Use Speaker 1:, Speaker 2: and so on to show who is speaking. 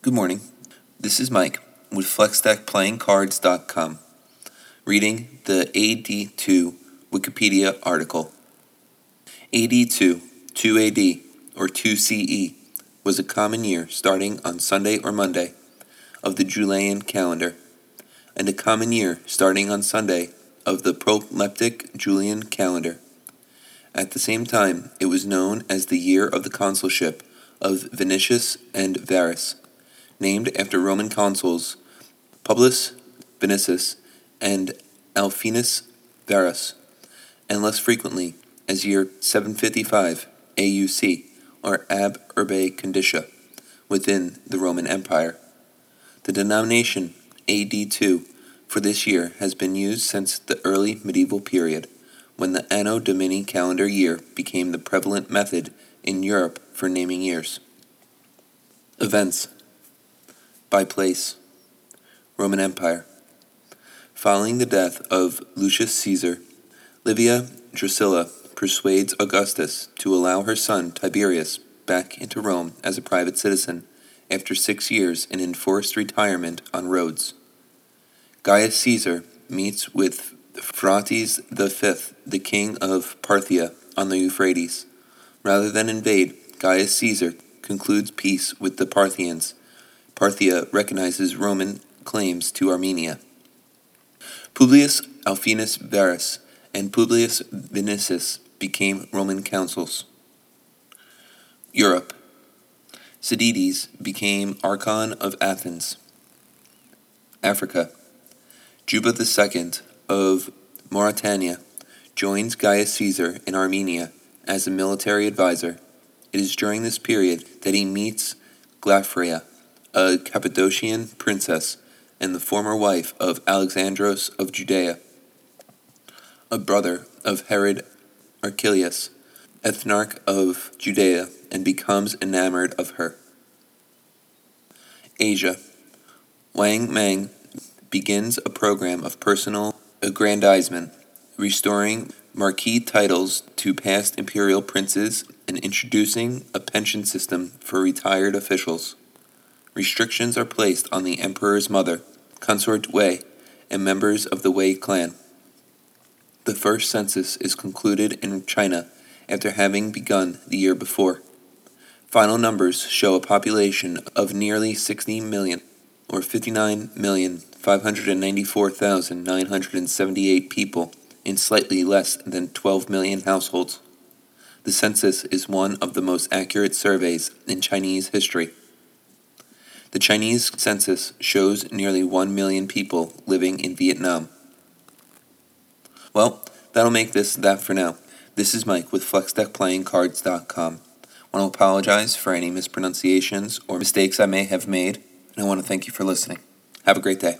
Speaker 1: Good morning. This is Mike with FlexDeckPlayingCards.com, reading the AD2 Wikipedia article. AD2, 2 AD, or 2 CE, was a common year starting on Sunday or Monday of the Julian calendar, and a common year starting on Sunday of the proleptic Julian calendar. At the same time, it was known as the year of the consulship of Vinicius and Varus, named after Roman consuls Publius Vinicius and Alfenus Varus, and less frequently as year 755 AUC, or Ab Urbe Condita, within the Roman Empire. The denomination AD2 for this year has been used since the early medieval period, when the Anno Domini calendar year became the prevalent method in Europe for naming years. Events by place Roman Empire. Following the death of Lucius Caesar, Livia Drusilla persuades Augustus to allow her son Tiberius back into Rome as a private citizen after six years in enforced retirement on Rhodes. Gaius Caesar meets with Phraates V, the king of Parthia, on the Euphrates. Rather than invade, Gaius Caesar concludes peace with the Parthians. Parthia recognizes Roman claims to Armenia. Publius Alfenus Varus and Publius Vinicius became Roman consuls. Europe. Sidonius became Archon of Athens. Africa. Juba II of Mauritania joins Gaius Caesar in Armenia as a military advisor. It is during this period that he meets Glaphyra, a Cappadocian princess and the former wife of Alexandros of Judea, a brother of Herod Archelaus, ethnarch of Judea, and becomes enamored of her. Asia. Wang Mang begins a program of personal aggrandizement, restoring marquis titles to past imperial princes and introducing a pension system for retired officials. Restrictions are placed on the emperor's mother, consort Wei, and members of the Wei clan. The first census is concluded in China after having begun the year before. Final numbers show a population of nearly 60 million, or 59,594,978 people, in slightly less than 12 million households. The census is one of the most accurate surveys in Chinese history. The Chinese census shows nearly 1 million people living in Vietnam. Well, that'll make this that for now. This is Mike with FlexDeckPlayingCards.com. I want to apologize for any mispronunciations or mistakes I may have made, and I want to thank you for listening. Have a great day.